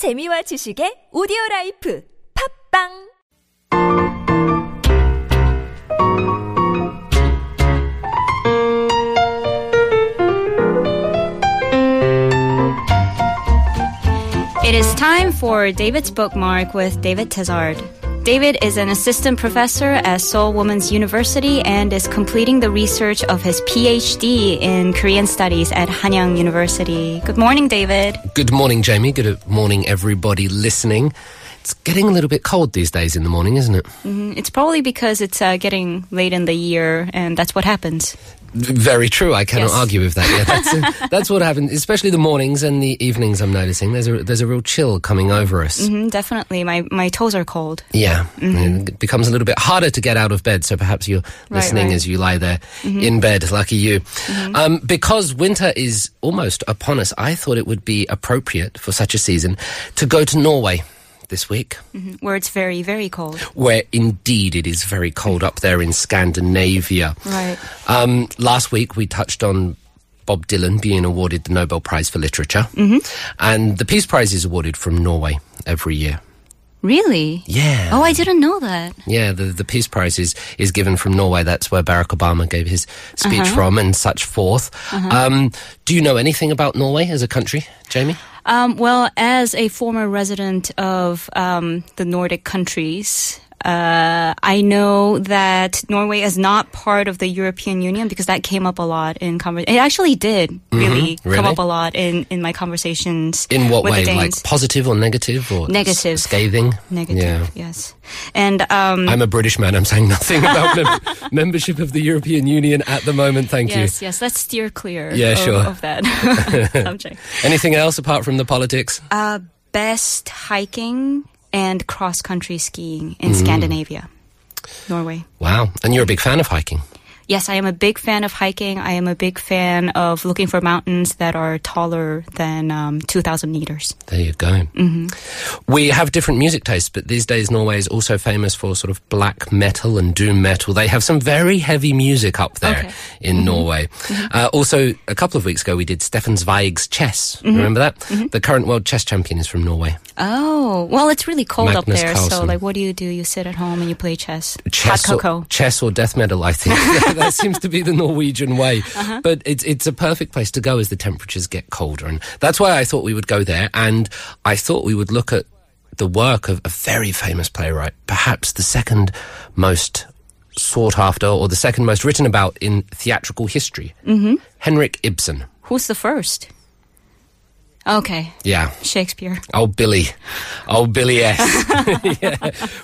재미와 지식의 오디오 라이프 팝빵 It is time for David's bookmark with David Tizzard. David is an assistant professor at Seoul Women's University and is completing the research of his PhD in Korean studies at Hanyang University. Good morning, David. Good morning, Jamie. Good morning, everybody listening. It's getting a little bit cold these days in the morning, isn't it? Mm, It's probably because it's uh, getting late in the year, and that's what happens. Very true. I cannot Yes. argue with that. Yeah, that's, that's what happens, especially the mornings and the evenings. I'm noticing there's a there's a real chill coming over us. Mm, definitely, my my toes are cold. Yeah, and it becomes a little bit harder to get out of bed. So perhaps you're Right, listening right. as you lie there in bed. Lucky you. Um, because winter is almost upon us, I thought it would be appropriate for such a season to go to Norway this week. Where it's very very cold. where indeed it is very cold up there in Scandinavia. Right. Um, last week we touched on Bob Dylan being awarded the Nobel Prize for Literature, mm-hmm. and the Peace Prize is awarded from Norway every year. Really? Yeah. Oh, I didn't know that. Yeah, the, the Peace Prize is, is given from Norway. That's where Barack Obama gave his speech from and such forth. Um, do you know anything about Norway as a country, Jamie? Um, well, as a former resident of um, the Nordic countries, uh, I know that Norway is not part of the European Union because that came up a lot in conversation. It actually did really, come Really? up a lot in, in my conversations. In what way? Like positive or negative or s- Negative. scathing? Negative, Yeah. yes. And um, I'm a British man. I'm saying nothing about mem- membership of the European Union at the moment. Thank you. yes, yes, let's steer clear Yeah, of, sure. of that subject. Anything else apart from the politics? Uh, best hiking and cross country skiing in Mm. Scandinavia, Norway. Wow. And you're a big fan of hiking. Yes, I am a big fan of hiking. I am a big fan of looking for mountains that are taller than um, 2,000 meters. There you go. Mm-hmm. We have different music tastes, but these days Norway is also famous for sort of black metal and doom metal. They have some very heavy music up there Okay. in Norway. Uh, also, a couple of weeks ago, we did Stefan Zweig's chess. Remember that? The current world chess champion is from Norway. Oh, well, it's really cold up Magnus there. So, like, what do you do? You sit at home and you play chess. chess Hot or, cocoa. chess or death metal, I think. that seems to be the Norwegian way. Uh-huh. But it's it's a perfect place to go as the temperatures get colder, and that's why I thought we would go there. And I thought we would look at the work of a very famous playwright, perhaps the second most sought after or the second most written about in theatrical history, mm-hmm. Henrik Ibsen. Who's the first? Okay, Yeah. Shakespeare. Oh, Billy. Oh, Billy S. yeah.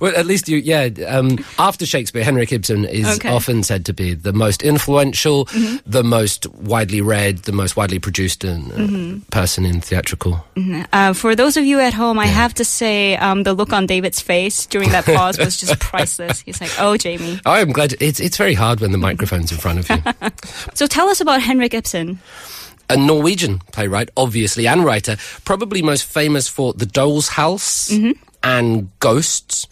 Well, at least you, yeah. Um, after Shakespeare, Henrik Ibsen is Okay. Mm-hmm. often said to be the most influential, the most widely read, the most widely produced uh, Mm-hmm. person in theatrical. Uh, for those of you at home, I have to say um, the look on David's face during that pause was just priceless. He's like, oh, Jamie. Oh, I'm glad. It's, it's very hard when the microphone's in front of you. So tell us about Henrik Ibsen. A Norwegian playwright, obviously, and writer, probably most famous for The Doll's House and Ghosts.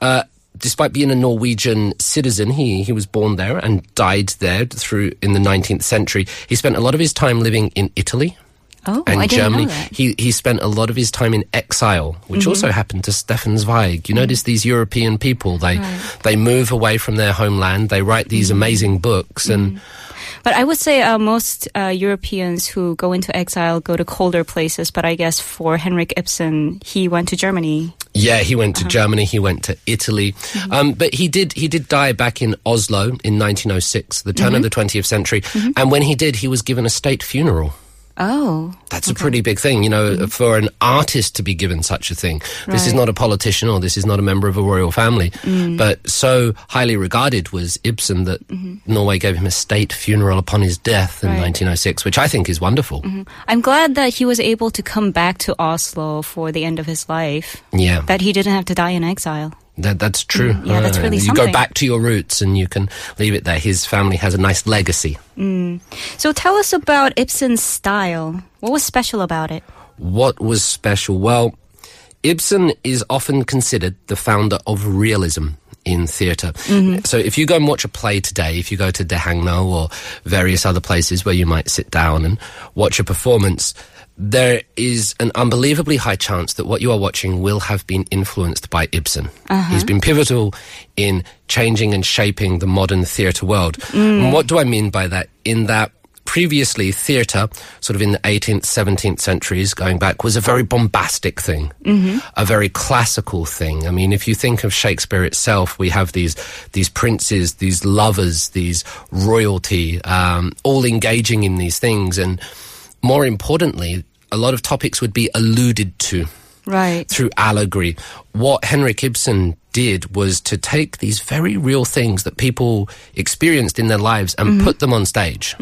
Uh, despite being a Norwegian citizen, he, he was born there and died there through in the 19th century. He spent a lot of his time living in Italy. Oh, and I Germany. Mm-hmm. He he spent a lot of his time in exile, which also happened to Stefan Zweig. You notice these European people they they move away from their homeland. They write these Mm-hmm. amazing books, and But I would say uh, most uh, Europeans who go into exile go to colder places. But I guess for Henrik Ibsen, he went to Germany. Yeah, he went Uh-huh. to Germany. He went to Italy, Mm-hmm. um, but he did he did die back in Oslo in 1906, the turn Mm-hmm. of the 20th century. And when he did, he was given a state funeral. Oh, That's a pretty big thing, you know, Mm-hmm. for an artist to be given such a thing. This is not a politician or this is not a member of a royal family, Mm. but so highly regarded was Ibsen that Norway gave him a state funeral upon his death in Mm-hmm. Right. Mm-hmm. 1906, which I think is wonderful. I'm glad that he was able to come back to Oslo for the end of his life. Yeah. That he didn't have to die in exile. That, that's true. Mm, yeah, that's really uh, you something. go back to your roots and you can leave it there. His family has a nice legacy. Mm. So tell us about Ibsen's style. What was special about it? What was special? Well, Ibsen is often considered the founder of realism in theatre. Mm-hmm. So if you go and watch a play today, if you go to Daehangno or various other places where you might sit down and watch a performance, there is an unbelievably high chance that what you are watching will have been influenced by Ibsen. Uh-huh. He's been pivotal in changing and shaping the modern theatre world. Mm. And what do I mean by that? In that previously theatre, sort of in the 18th, 17th centuries, going back, was a very bombastic thing, mm-hmm. a very classical thing. I mean, if you think of Shakespeare itself, we have these these princes, these lovers, these royalty, um, all engaging in these things, and more importantly, a lot of topics would be alluded to Right. through allegory. What Henrik Ibsen did was to take these very real things that people experienced in their lives and put them on stage.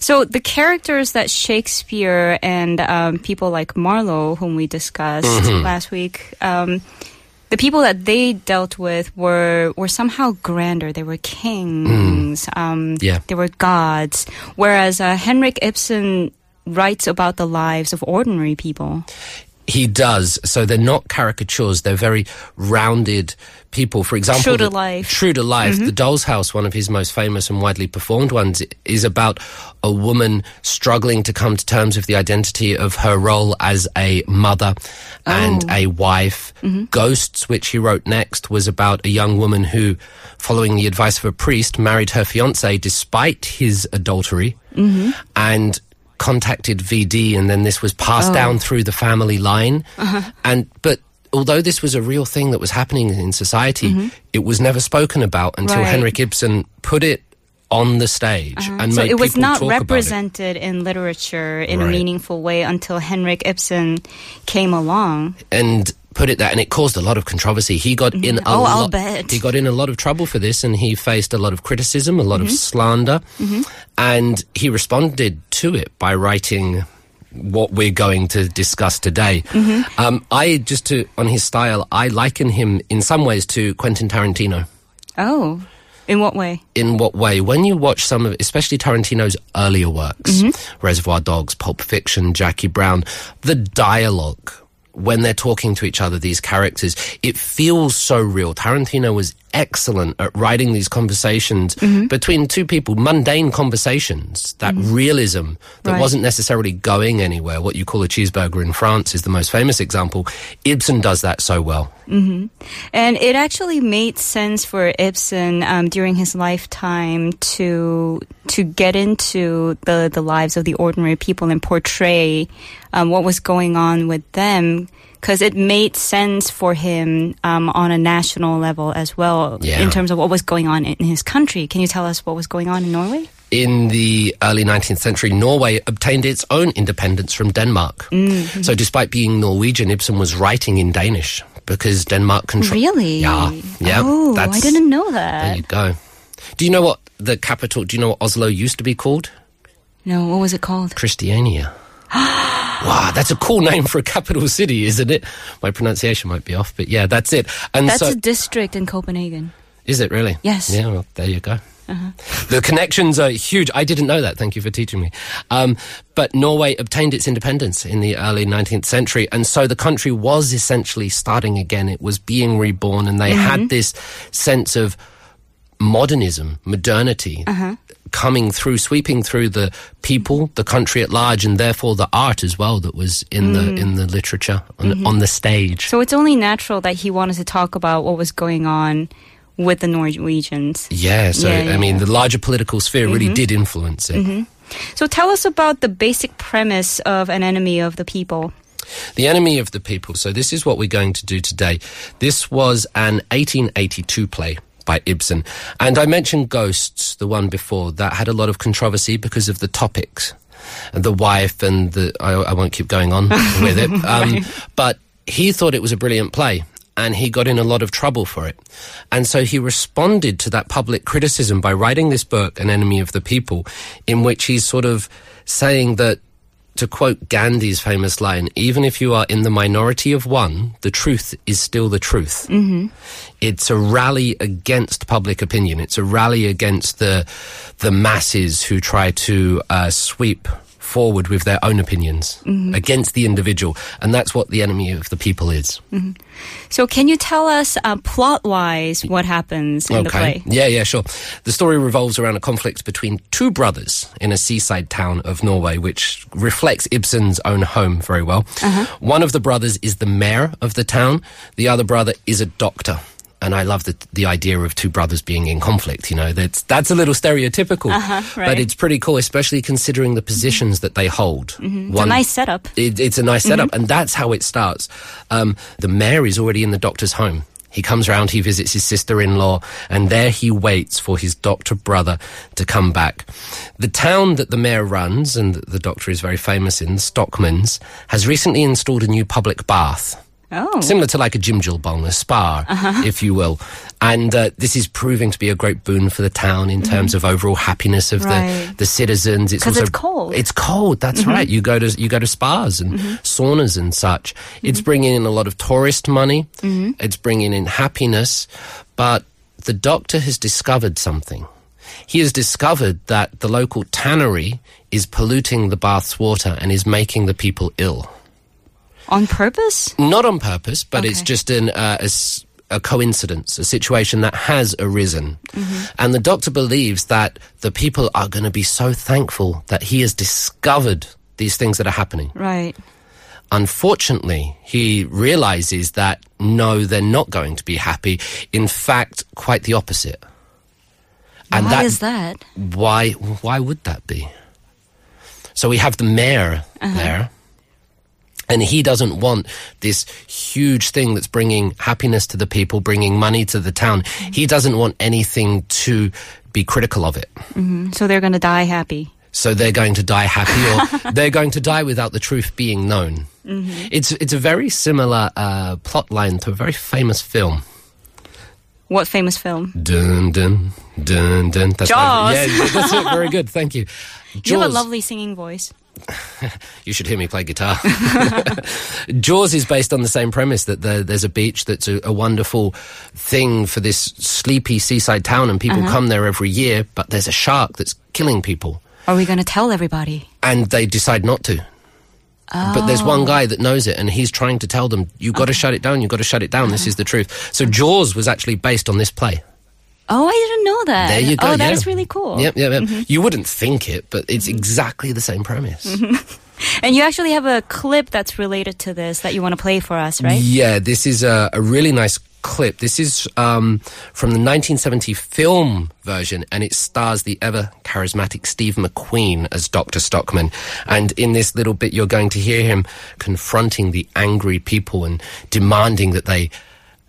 So the characters that Shakespeare and um, people like Marlowe, whom we discussed Mm-hmm. last week, um, the people that they dealt with were were somehow grander. They were kings. Um, Mm. Yeah. they were gods. Whereas uh, Henrik Ibsen writes about the lives of ordinary people. He does. So they're not caricatures. They're very rounded people. For example, True to the- life. True to life. Mm-hmm. The Doll's House, one of his most famous and widely performed ones, is about a woman struggling to come to terms with the identity of her role as a mother and oh. a wife. Mm-hmm. Ghosts, which he wrote next, was about a young woman who, following the advice of a priest, married her fiance despite his adultery mm-hmm. and contacted VD, and then this was passed oh. down through the family line. Uh-huh. And but although this was a real thing that was happening in society, mm-hmm. it was never spoken about until Right. Henrik Ibsen put it on the stage and so it was not talk about it. represented in literature in a meaningful way until Henrik Ibsen came along. and put it that and it caused a lot of controversy. He got in a Oh, lot he got in a lot of trouble for this and he faced a lot of criticism a lot of Mm-hmm. slander. And he responded to it by writing what we're going to discuss today. Mm-hmm. um, i just to on his style i liken him in some ways to quentin tarantino. Oh, in what way? in what way? When you watch some of, especially Tarantino's earlier works, mm-hmm. Reservoir Dogs, Pulp Fiction, Jackie Brown, the dialogue when they're talking to each other, these characters, it feels so real. Tarantino was excellent at writing these conversations mm-hmm. between two people, mundane conversations, that mm-hmm. realism that Right. wasn't necessarily going anywhere. What you call a cheeseburger in France is the most famous example. Ibsen does that so well. And it actually made sense for Ibsen um, during his lifetime to to get into the the lives of the ordinary people and portray um, what was going on with them. Because it made sense for him um, on a national level as well, Yeah. in terms of what was going on in his country. Can you tell us what was going on in Norway? in the early 19th century, Norway obtained its own independence from Denmark. Mm-hmm. So, despite being Norwegian, Ibsen was writing in Danish because Denmark controlled. Really? Yeah, yeah. Oh, I didn't know that. There you go. Do you know what the capital? Do you know what Oslo used to be called? No, what was it called? Christiania. wow, that's a cool name for a capital city, isn't it? My pronunciation might be off, but yeah, that's it. And That's so, a district in Copenhagen. is it really? Yes. Yeah, well, there you go. Uh-huh. The connections are huge. I didn't know that. Thank you for teaching me. Um, but Norway obtained its independence in the early 19th century. And so the country was essentially starting again. It was being reborn. And they had mm-hmm. this sense of modernism, modernity uh-huh. coming through, sweeping through the people, the country at large, and therefore the art as well that was in the mm-hmm. in the literature on, mm-hmm. on the stage. So it's only natural that he wanted to talk about what was going on with the Norwegians. yeah, so Yeah, yeah, I mean, yeah. Mm-hmm. the larger political sphere really did influence it. So tell us about the basic premise of An Enemy of the People. The Enemy of the People. So, this is what we're going to do today. This was an 1882 play by Ibsen. And I mentioned Ghosts, the one before, that had a lot of controversy because of the topics. The wife and the. I, I won't keep going on with it. Um, But he thought it was a brilliant play. And he got in a lot of trouble for it. And so he responded to that public criticism by writing this book, An Enemy of the People, in which he's sort of saying that to quote Gandhi's famous line, even if you are in the minority of one, the truth is still the truth. Mm-hmm. It's a rally against public opinion. It's a rally against the the masses who try to uh, sweep forward with their own opinions against the individual. And that's what the enemy of the people is. So, can you tell us uh, plot wise what happens in the play? Yeah, yeah, sure. The story revolves around a conflict between two brothers in a seaside town of Norway, which reflects Ibsen's own home very well. Uh-huh. One of the brothers is the mayor of the town, the other brother is a doctor. And I love the the idea of two brothers being in conflict. You know, that's that's a little stereotypical, Uh-huh, but it's pretty cool, especially considering the positions that they hold. It's a nice setup. It, it's a nice setup, and that's how it starts. Um, the mayor is already in the doctor's home. He comes round, he visits his sister-in-law, and there he waits for his doctor brother to come back. The town that the mayor runs, and the doctor is very famous in, Stockman's, has recently installed a new public bath. Oh. Similar to like a jjimjilbang, a spa, uh-huh. if you will. And uh, this is proving to be a great boon for the town in terms mm-hmm. of overall happiness of Right. the, the citizens. 'Cause it's cold. It's cold. That's mm-hmm. right. You go to you go to spas and mm-hmm. saunas and such. It's bringing in a lot of tourist money. It's bringing in happiness, but the doctor has discovered something. He has discovered that the local tannery is polluting the bath's water and is making the people ill. On purpose? Not on purpose, but it's just an, uh, a, a coincidence, a situation that has arisen. And the doctor believes that the people are going to be so thankful that he has discovered these things that are happening. Right. Unfortunately, he realizes that no, they're not going to be happy. In fact, quite the opposite. And Why that, is that? why why would that be? So we have the mayor there, and he doesn't want this huge thing that's bringing happiness to the people, bringing money to the town. He doesn't want anything to be critical of it. So they're going to die happy. So they're going to die happy, or they're going to die without the truth being known. It's it's a very similar uh, plot line to a very famous film. What famous film? Dun dun dun dun. That's Jaws. yeah, that's it. Very good. Thank you. You have a lovely singing voice. You should hear me play guitar. Jaws is based on the same premise that the, there's a beach that's a, a wonderful thing for this sleepy seaside town, and people uh-huh. come there every year. But there's a shark that's killing people, Are we going to tell everybody? and they decide not to. But there's one guy that knows it, and he's trying to tell them, "You've got to shut it down. You've got to shut it down. This is the truth." So Jaws was actually based on this play. Oh, I didn't know that. There you go. Oh, that yeah. is really cool. Yep, yep, yep. You wouldn't think it, but it's exactly the same premise. And you actually have a clip that's related to this that you want to play for us, right? Yeah, this is a, a really nice clip. This is um, from the 1970 film version, and it stars the ever charismatic Steve McQueen as Dr. Stockman. And in this little bit, you're going to hear him confronting the angry people and demanding that they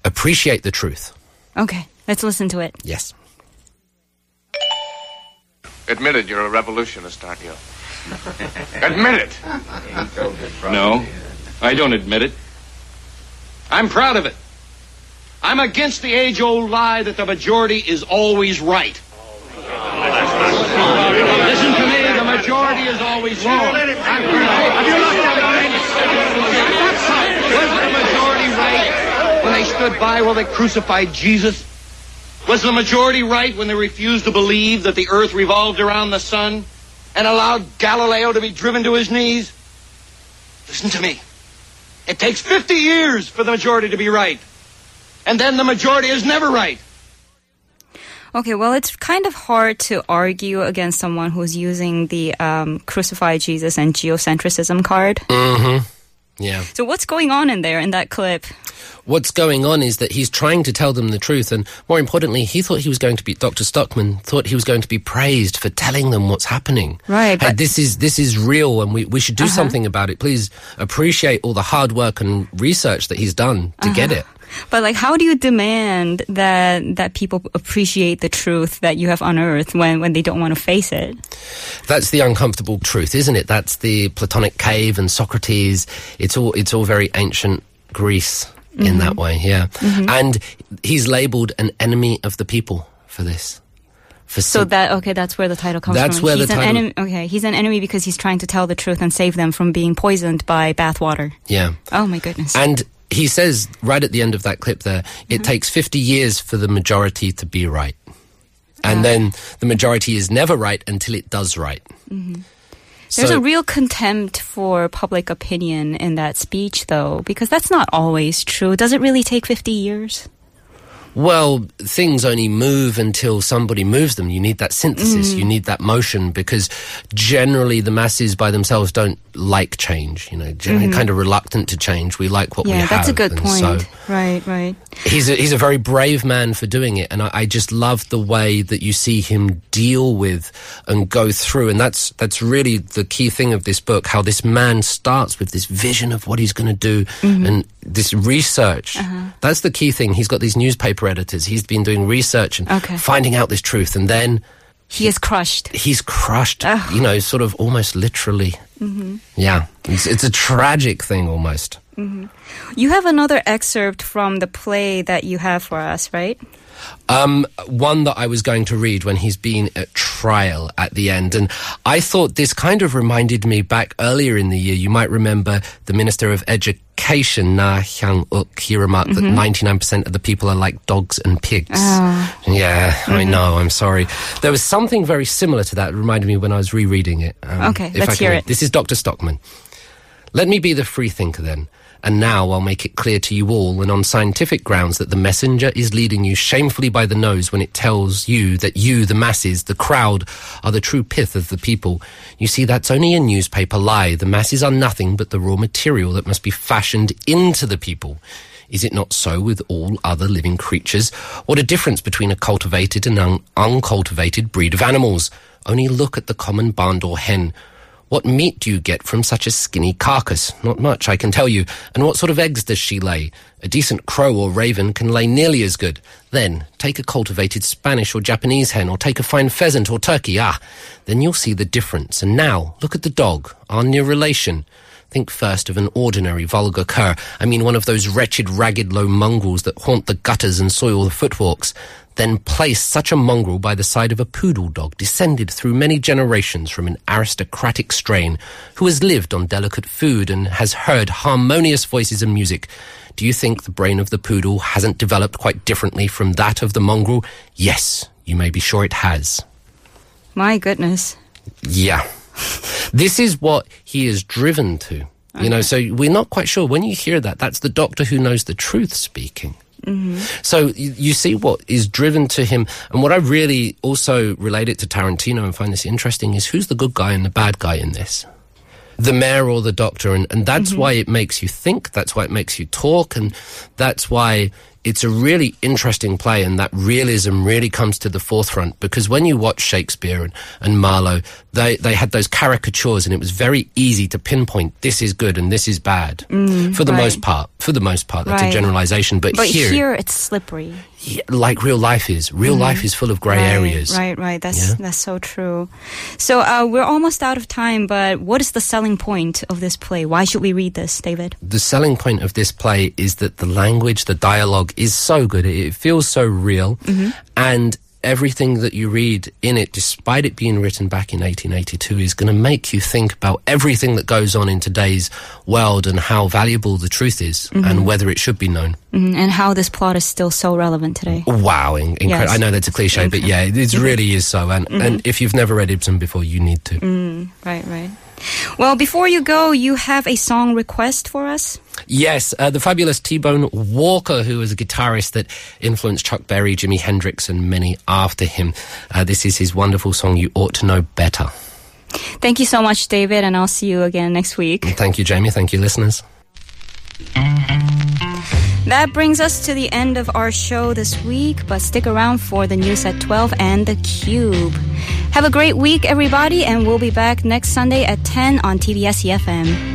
appreciate the truth. Okay, let's listen to it. Yes. Admit it, you're a revolutionist, aren't you? Admit it. No, I don't admit it. I'm proud of it. I'm against the age old lie that the majority is always right. Listen to me, the majority is always wrong. I'm Was the majority right when they stood by while they crucified Jesus? Was the majority right when they refused to believe that the earth revolved around the sun and allowed Galileo to be driven to his knees? Listen to me. It takes 50 years for the majority to be right. And then the majority is never right. Okay, well, it's kind of hard to argue against someone who's using the um, crucified Jesus and geocentrism card. Yeah. So, what's going on in there in that clip? What's going on is that he's trying to tell them the truth, and more importantly, he thought he was going to be Dr. Stockman thought he was going to be praised for telling them what's happening. Right, Hey, this is this is real, and we, we should do uh-huh. something about it. Please appreciate all the hard work and research that he's done to get uh-huh. it. But like, how do you demand that that people appreciate the truth that you have unearthed when when they don't want to face it? That's the uncomfortable truth, isn't it? That's the Platonic cave and Socrates. It's all it's all very ancient Greece in mm-hmm. that way, yeah. Mm-hmm. And he's labeled an enemy of the people for this. For So sim- that okay, that's where the title comes That's from. where the he's an title- enemy. Okay, he's an enemy because he's trying to tell the truth and save them from being poisoned by bathwater. yeah. Oh my goodness. And he says right at the end of that clip there, it mm-hmm. takes 50 years for the majority to be right. And then the majority is never right until it does right. Mm-hmm. There's So- a real contempt for public opinion in that speech, though, because that's not always true. Does it really take 50 years? Well, things only move until somebody moves them. You need that synthesis. Mm. You need that motion because generally the masses by themselves don't like change. You know, generally kind of reluctant to change. We like what we Mm-hmm. Yeah, that's a good point. So right, right. he's a, he's a very brave man for doing it, and I, I just love the way that you see him deal with and go through. And that's that's really the key thing of this book. How this man starts with this vision of what he's going to do Mm-hmm. and this research. Uh-huh. That's the key thing. He's got these newspaper editors. He's been doing research and Okay. finding out this truth, and then He is crushed. he's crushed. You know, sort of almost literally. Mm-hmm. Yeah, it's, it's a tragic thing almost. You have another excerpt from the play that you have for us, right? Um, one that I was going to read when he's been at trial at the end. And I thought this kind of reminded me back earlier in the year. You might remember the Minister of Education, Na Hyang Uk, he remarked that 99% of the people are like dogs and pigs. Yeah, I know, I'm sorry. There was something very similar to that. It reminded me when I was rereading it. Um, Okay, if I let's hear read. it. This is Dr. Stockman. Let me be the free thinker then. And now I'll make it clear to you all and on scientific grounds that the messenger is leading you shamefully by the nose when it tells you that you, the masses, the crowd, are the true pith of the people. You see, that's only a newspaper lie. The masses are nothing but the raw material that must be fashioned into the people. Is it not so with all other living creatures? What a difference between a cultivated and un- uncultivated breed of animals. Only look at the common barn door hen. What meat do you get from such a skinny carcass? Not much, I can tell you. And what sort of eggs does she lay? A decent crow or raven can lay nearly as good. Then, take a cultivated Spanish or Japanese hen, or take a fine pheasant or turkey. Ah, then you'll see the difference. And now, look at the dog, our near relation. Think first of an ordinary vulgar cur. I mean one of those wretched, ragged, low mongrels that haunt the gutters and soil the footwalks. Then place such a mongrel by the side of a poodle dog, descended through many generations from an aristocratic strain, who has lived on delicate food and has heard harmonious voices and music. Do you think the brain of the poodle hasn't developed quite differently from that of the mongrel? Yes, you may be sure it has. My goodness. Yeah. this is what he is driven to. You know, so we're not quite sure. When you hear that, that's the doctor who knows the truth speaking. Mm-hmm. So you, you see what is driven to him. And what I really also relate it to Tarantino and find this interesting is who's the good guy and the bad guy in this? The mayor or the doctor. And, and that's mm-hmm. why it makes you think. That's why it makes you talk. And that's why it's a really interesting play. And that realism really comes to the forefront because when you watch Shakespeare and, and Marlowe, they, they had those caricatures and it was very easy to pinpoint this is good and this is bad. for the right. most part. For the most part. That's Right. a generalization. But, But here, here, it's slippery. yeah, like real life is. Real life is full of Mm-hmm. right, areas. Right, right. That's Yeah. that's so true. So uh, we're almost out of time, but what is the selling point of this play? Why should we read this, David? the selling point of this play is that the language, the dialogue is so good. It, feels so real. Mm-hmm. And everything that you read in it, despite it being written back in 1882, is going to make you think about everything that goes on in today's world and how valuable the truth is Mm-hmm. and whether it should be known. Mhm, And how this plot is still so relevant today. Wow, in, incredible. Yes. Mm-hmm. I know that's a cliche, but yeah, it, it really is so. And, and if you've never read Ibsen before, you need to. Mm. Right, right. Well, before you go, you have a song request for us? Yes, uh, the fabulous T-Bone Walker, who was a guitarist that influenced Chuck Berry, Jimi Hendrix, and many after him. Uh, this is his wonderful song, You Ought to Know Better. Thank you so much, David, and I'll see you again next week. Thank you, Jamie. Thank you, listeners. That brings us to the end of our show this week, but stick around for the news at 12 and The Cube. Have a great week, everybody, and we'll be back next Sunday at 10 on TBS EFM.